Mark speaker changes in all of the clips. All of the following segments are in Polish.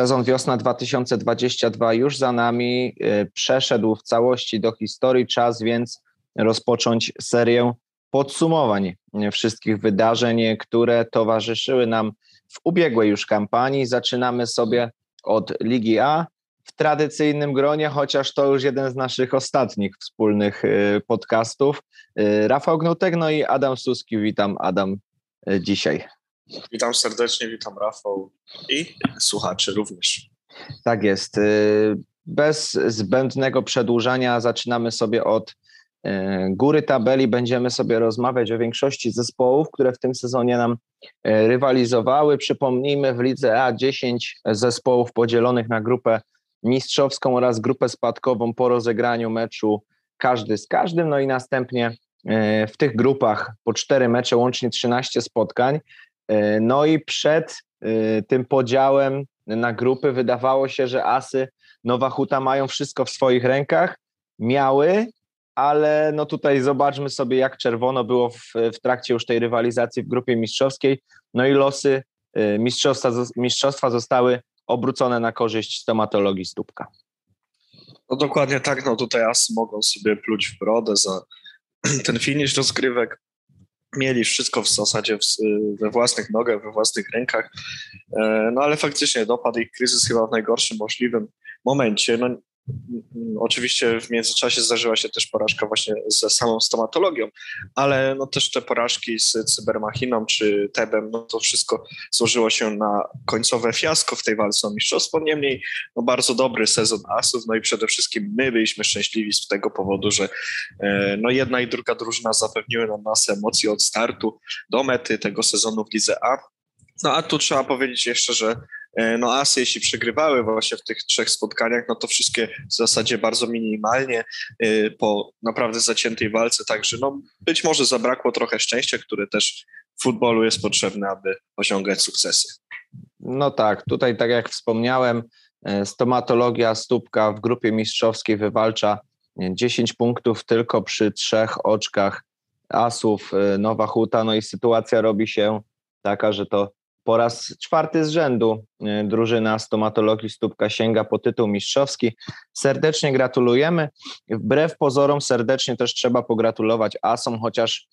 Speaker 1: Sezon wiosna 2022 już za nami, przeszedł w całości do historii. Czas więc rozpocząć serię podsumowań wszystkich wydarzeń, które towarzyszyły nam w ubiegłej już kampanii. Zaczynamy sobie od Ligi A w tradycyjnym gronie, chociaż to już jeden z naszych ostatnich wspólnych y, podcastów. Y, Rafał Gnutek, no i Adam Suski. Witam, Adam, y, dzisiaj.
Speaker 2: Witam serdecznie, witam Rafał i słuchaczy również.
Speaker 1: Tak jest. Bez zbędnego przedłużania zaczynamy sobie od E, góry tabeli będziemy sobie rozmawiać o większości zespołów, które w tym sezonie nam e, rywalizowały. Przypomnijmy, w lidze A 10 zespołów podzielonych na grupę mistrzowską oraz grupę spadkową po rozegraniu meczu każdy z każdym, no i następnie w tych grupach po cztery mecze, łącznie 13 spotkań. No i przed tym podziałem na grupy wydawało się, że Asy Nowa Huta mają wszystko w swoich rękach. Miały, ale no tutaj zobaczmy sobie, jak czerwono było w, w trakcie już tej rywalizacji w grupie mistrzowskiej. No i losy y, mistrzostwa, mistrzostwa zostały obrócone na korzyść stomatologii stópka.
Speaker 2: No dokładnie tak, no tutaj asy mogą sobie pluć w brodę za ten finisz rozgrywek. Mieli wszystko w zasadzie w, we własnych nogach, we własnych rękach, e, no ale faktycznie dopadł ich kryzys chyba w najgorszym możliwym momencie. No, Oczywiście w międzyczasie zdarzyła się też porażka właśnie ze samą stomatologią, ale no też te porażki z cybermachiną czy Tebem, no to wszystko złożyło się na końcowe fiasko w tej walce o mistrzostwo. Niemniej no bardzo dobry sezon asów, no i przede wszystkim my byliśmy szczęśliwi z tego powodu, że e, no jedna i druga drużyna zapewniły nam nas emocje od startu do mety tego sezonu w Lidze A. No a tu trzeba powiedzieć jeszcze, że no Asy, jeśli przegrywały właśnie w tych trzech spotkaniach, no to wszystkie w zasadzie bardzo minimalnie e, po naprawdę zaciętej walce, także no być może zabrakło trochę szczęścia, które też w futbolu jest potrzebne, aby osiągać sukcesy.
Speaker 1: No tak, tutaj tak jak wspomniałem, e, stomatologia stópka w grupie mistrzowskiej wywalcza 10 punktów tylko przy trzech oczkach asów Nowa Huta, no i sytuacja robi się taka, że to po raz czwarty z rzędu e, drużyna stomatologii Stópka sięga po tytuł mistrzowski. Serdecznie gratulujemy. Wbrew pozorom serdecznie też trzeba pogratulować Asom, chociaż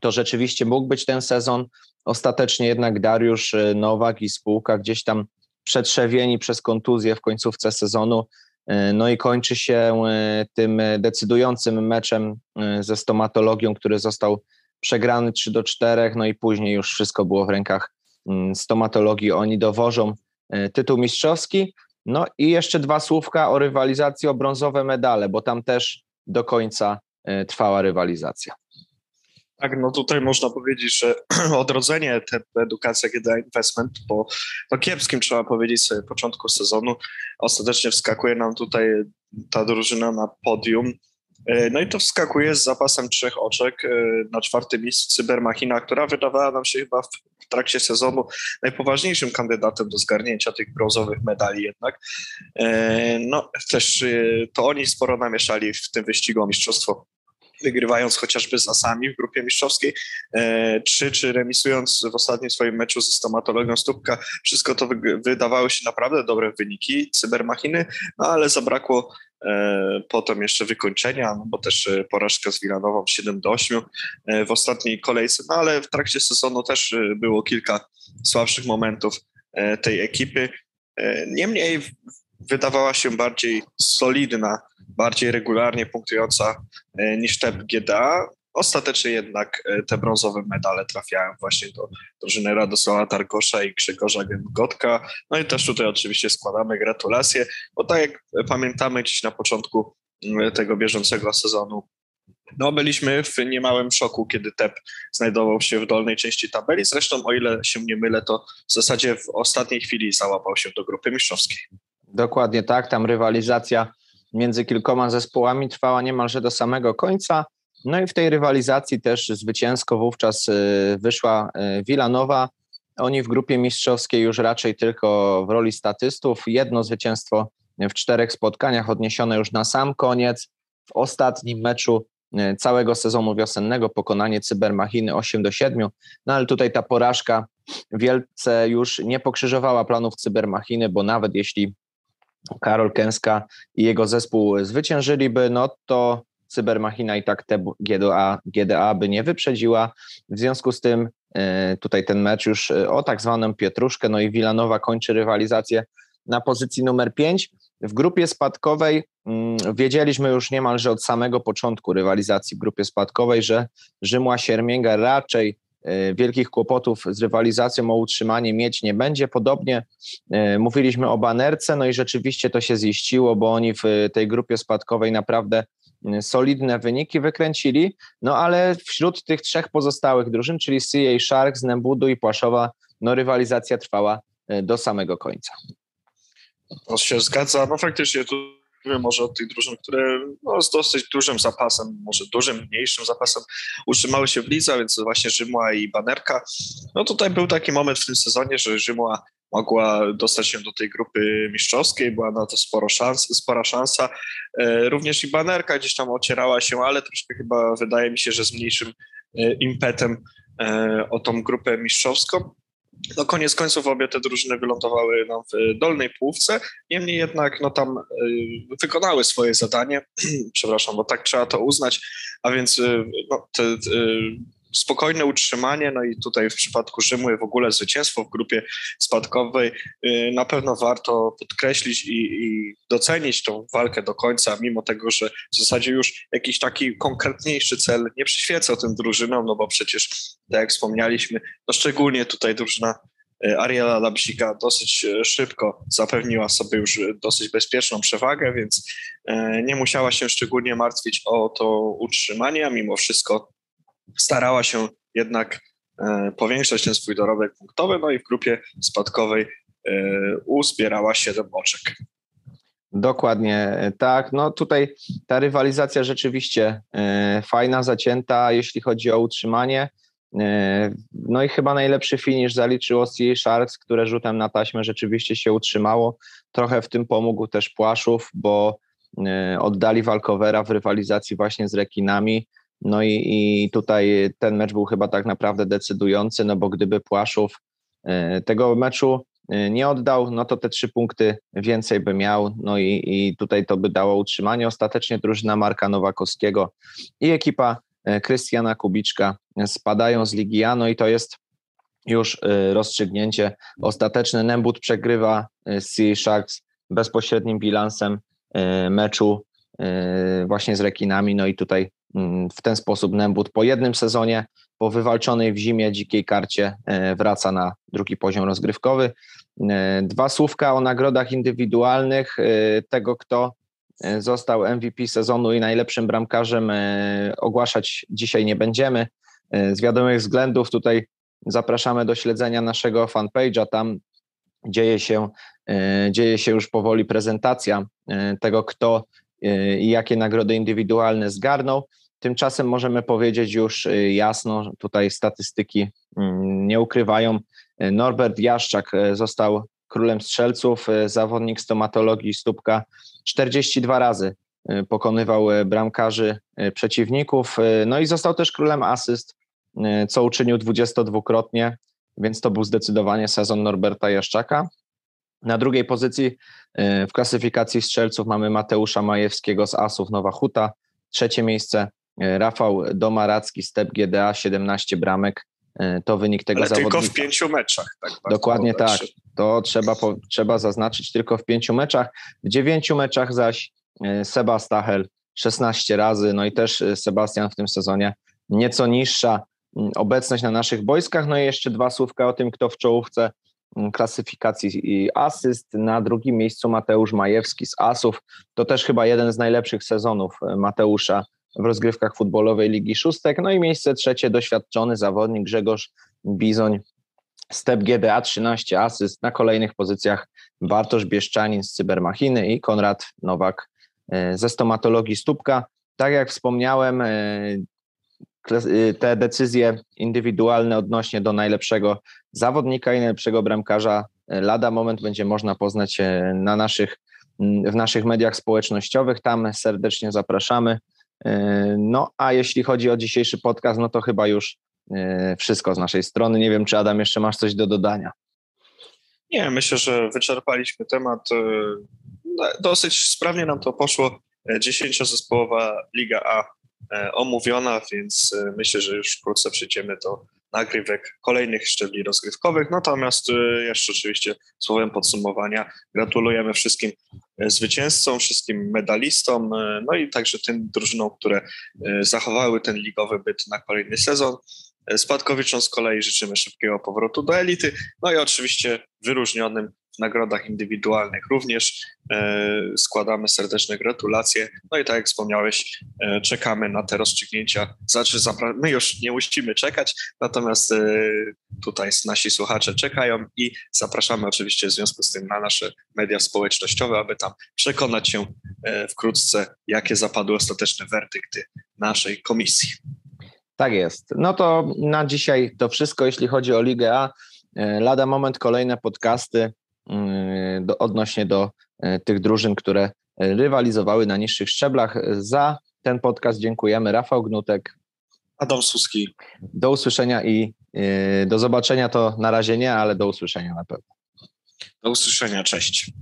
Speaker 1: to rzeczywiście mógł być ten sezon. Ostatecznie jednak Dariusz e, Nowak i spółka gdzieś tam przetrzewieni przez kontuzję w końcówce sezonu. E, no i kończy się tym decydującym meczem ze stomatologią, który został przegrany 3 do 4, no i później już wszystko było w rękach stomatologii oni dowożą e, tytuł mistrzowski. No i jeszcze dwa słówka o rywalizacji o brązowe medale, bo tam też do końca e, trwała rywalizacja.
Speaker 2: Tak, no tutaj można powiedzieć, że odrodzenie edukacja GDA Investment po, po kiepskim, trzeba powiedzieć sobie, początku sezonu ostatecznie wskakuje nam tutaj ta drużyna na podium E, no i to wskakuje z zapasem trzech oczek na czwartym miejscu Cybermachina, która wydawała nam się chyba w trakcie sezonu najpoważniejszym kandydatem do zgarnięcia tych brązowych medali jednak. E, no też to oni sporo namieszali w tym wyścigu o mistrzostwo wygrywając chociażby z Asami w grupie mistrzowskiej, czy, czy remisując w ostatnim swoim meczu ze stomatologią Stópka. Wszystko to wydawały się naprawdę dobre wyniki cybermachiny, no ale zabrakło E, potem jeszcze wykończenia, no bo też e, porażka z Wilanową 7 do 8 e, w ostatniej kolejce, no ale w trakcie sezonu też było kilka słabszych momentów tej ekipy. Niemniej wydawała się bardziej solidna, bardziej regularnie punktująca niż te GDA. Ostatecznie jednak e, te brązowe medale trafiają właśnie do drużyny Radosława Tarkosza i Grzegorza Gęgotka. No i też tutaj oczywiście składamy gratulacje, bo tak jak pamiętamy dziś na początku mm, tego bieżącego sezonu, no byliśmy w niemałym szoku, kiedy TEP znajdował się w dolnej części tabeli. Zresztą, o ile się nie mylę, to w zasadzie w ostatniej chwili załapał się do grupy mistrzowskiej.
Speaker 1: Dokładnie tak, tam rywalizacja między kilkoma zespołami trwała niemalże do samego końca. No i w tej rywalizacji też zwycięsko wówczas y, wyszła Wilanowa. Y, Oni w grupie mistrzowskiej już raczej tylko w roli statystów. Jedno zwycięstwo w czterech spotkaniach odniesione już na sam koniec. W ostatnim meczu y, całego sezonu wiosennego pokonanie Cybermachiny 8 do 7. No ale tutaj ta porażka wielce już nie pokrzyżowała planów cybermachiny, bo nawet jeśli Karol Kęska i jego zespół zwyciężyliby, no to cybermachina i tak GDA, GDA by nie wyprzedziła. W związku z tym e, tutaj ten mecz już e, o tak zwaną Pietruszkę, no i Wilanowa kończy rywalizację na pozycji numer 5. W grupie spadkowej mm, wiedzieliśmy już niemalże od samego początku rywalizacji w grupie spadkowej, że Rzymła Siermięga raczej e, wielkich kłopotów z rywalizacją o utrzymanie mieć nie będzie. Podobnie mówiliśmy o banerce, no i rzeczywiście to się ziściło, bo oni w tej grupie spadkowej naprawdę solidne wyniki wykręcili, no ale wśród tych trzech pozostałych drużyn, czyli CA Sharks, Nembudu i Płaszowa, no rywalizacja trwała e, do samego końca.
Speaker 2: To się zgadza, no faktycznie tu może od tych drużyn, które no, z dosyć dużym zapasem, może dużym, mniejszym zapasem utrzymały się w lidze, więc właśnie Rzymła i Banerka. No tutaj był taki moment w tym sezonie, że Rzymła mogła dostać się do tej grupy mistrzowskiej, była na to sporo szans, spora szansa. E, również i banerka gdzieś tam ocierała się, ale troszkę chyba wydaje mi się, że z mniejszym e, impetem e, o tą grupę mistrzowską. No koniec końców obie te drużyny wylądowały nam w dolnej półce, niemniej jednak no tam wykonały swoje zadanie, przepraszam, bo tak trzeba to uznać, a więc no, te, te spokojne utrzymanie, no i tutaj w przypadku Rzymu w ogóle zwycięstwo w grupie spadkowej y, na pewno warto podkreślić i, i docenić tą walkę do końca, mimo tego, że w zasadzie już jakiś taki konkretniejszy cel nie przyświecał tym drużynom, no bo przecież, tak jak wspomnieliśmy, no szczególnie tutaj drużyna y, Ariela Labsika dosyć y, szybko zapewniła sobie już dosyć bezpieczną przewagę, więc nie musiała się szczególnie martwić o to utrzymanie, a mimo wszystko starała się jednak e, powiększać ten swój dorobek punktowy, no i w grupie spadkowej e, uzbierała 7 oczek.
Speaker 1: Dokładnie e, tak. No tutaj ta rywalizacja rzeczywiście fajna, zacięta, jeśli chodzi o utrzymanie. No i chyba najlepszy finisz zaliczyło CA Sharks, które rzutem na taśmę rzeczywiście się utrzymało. Trochę w tym pomógł też Płaszów, bo oddali walkowera w rywalizacji właśnie z rekinami. No i, i tutaj ten mecz był chyba tak naprawdę decydujący, no bo gdyby Płaszów e, tego meczu e, nie oddał, no to te trzy punkty więcej by miał, no i, i tutaj to by dało utrzymanie. Ostatecznie drużyna Marka Nowakowskiego i ekipa e, Krystiana Kubiczka spadają z Ligi A, no i to jest już rozstrzygnięcie ostateczne. Nembut przegrywa z Sea Sharks bezpośrednim bilansem meczu właśnie z rekinami, no i tutaj Mm, w ten sposób Nembut po jednym sezonie, po wywalczonej w zimie dzikiej karcie e, wraca na drugi poziom rozgrywkowy. E, dwa słówka o nagrodach indywidualnych tego, kto został MVP sezonu i najlepszym bramkarzem ogłaszać dzisiaj nie będziemy. Z wiadomych względów tutaj zapraszamy do śledzenia naszego fanpage'a. Tam dzieje się, dzieje się już powoli prezentacja tego, kto i jakie nagrody indywidualne zgarnął. Tymczasem możemy powiedzieć już y, jasno, tutaj statystyki mm, nie ukrywają. Y, Norbert Jaszczak y, został królem strzelców, zawodnik stomatologii stópka 42 razy pokonywał bramkarzy przeciwników, no i został też królem asyst, co uczynił 22-krotnie, więc to był zdecydowanie sezon Norberta Jaszczaka. Na drugiej pozycji w klasyfikacji strzelców mamy Mateusza Majewskiego z Asów Nowa Huta, trzecie miejsce E, Rafał Domaracki, Step GDA, 17 bramek. E, to wynik tego
Speaker 2: Ale
Speaker 1: zawodnika.
Speaker 2: tylko w pięciu meczach. Tak
Speaker 1: Dokładnie tak. To trzeba, po, trzeba zaznaczyć tylko w pięciu meczach. W dziewięciu meczach zaś e, Seba Stachel 16 razy. No i też Sebastian w tym sezonie nieco niższa obecność na naszych boiskach. No i jeszcze dwa słówka o tym, kto w czołówce klasyfikacji i asyst. Na drugim miejscu Mateusz Majewski z Asów. To też chyba jeden z najlepszych sezonów Mateusza w rozgrywkach futbolowej Ligi Szóstek. No i miejsce trzecie doświadczony zawodnik Grzegorz Bizoń, Step GDA 13 asyst. Na kolejnych pozycjach Bartosz Bieszczanin z Cybermachiny i Konrad Nowak e, ze stomatologii Stópka. Tak jak wspomniałem, e, e, te decyzje indywidualne odnośnie do najlepszego zawodnika i najlepszego bramkarza lada moment będzie można poznać na naszych, w naszych mediach społecznościowych. Tam serdecznie zapraszamy. E, no a jeśli chodzi o dzisiejszy podcast, no to chyba już wszystko z naszej strony. Nie wiem, czy Adam jeszcze masz coś do dodania.
Speaker 2: Nie, myślę, że wyczerpaliśmy temat. No, dosyć sprawnie nam to poszło. Dziesięciozespołowa Liga A omówiona, więc myślę, że już wkrótce przejdziemy do nagrywek kolejnych szczebli rozgrywkowych. Natomiast y, jeszcze oczywiście słowem podsumowania gratulujemy wszystkim zwycięzcom, wszystkim medalistom, no i także tym drużynom, które zachowały ten ligowy byt na kolejny sezon. Spadkowiczom z kolei życzymy szybkiego powrotu do elity, no i oczywiście wyróżnionym w nagrodach indywidualnych również e, składamy serdeczne gratulacje. No i tak jak wspomniałeś, e, czekamy na te rozstrzygnięcia. Znaczy, my już nie musimy czekać, natomiast e, tutaj nasi słuchacze czekają i zapraszamy oczywiście w związku z tym na nasze media społecznościowe, aby tam przekonać się wkrótce, jakie zapadły ostateczne werdykty naszej komisji.
Speaker 1: Tak jest. No to na dzisiaj to wszystko, jeśli chodzi o Ligę A. Lada moment kolejne podcasty do, odnośnie do e, tych drużyn, które rywalizowały na niższych szczeblach. Za ten podcast dziękujemy. Rafał Gnutek.
Speaker 2: Adam Suski.
Speaker 1: Do usłyszenia i e, do zobaczenia to na razie nie, ale do usłyszenia na pewno.
Speaker 2: Do usłyszenia, cześć.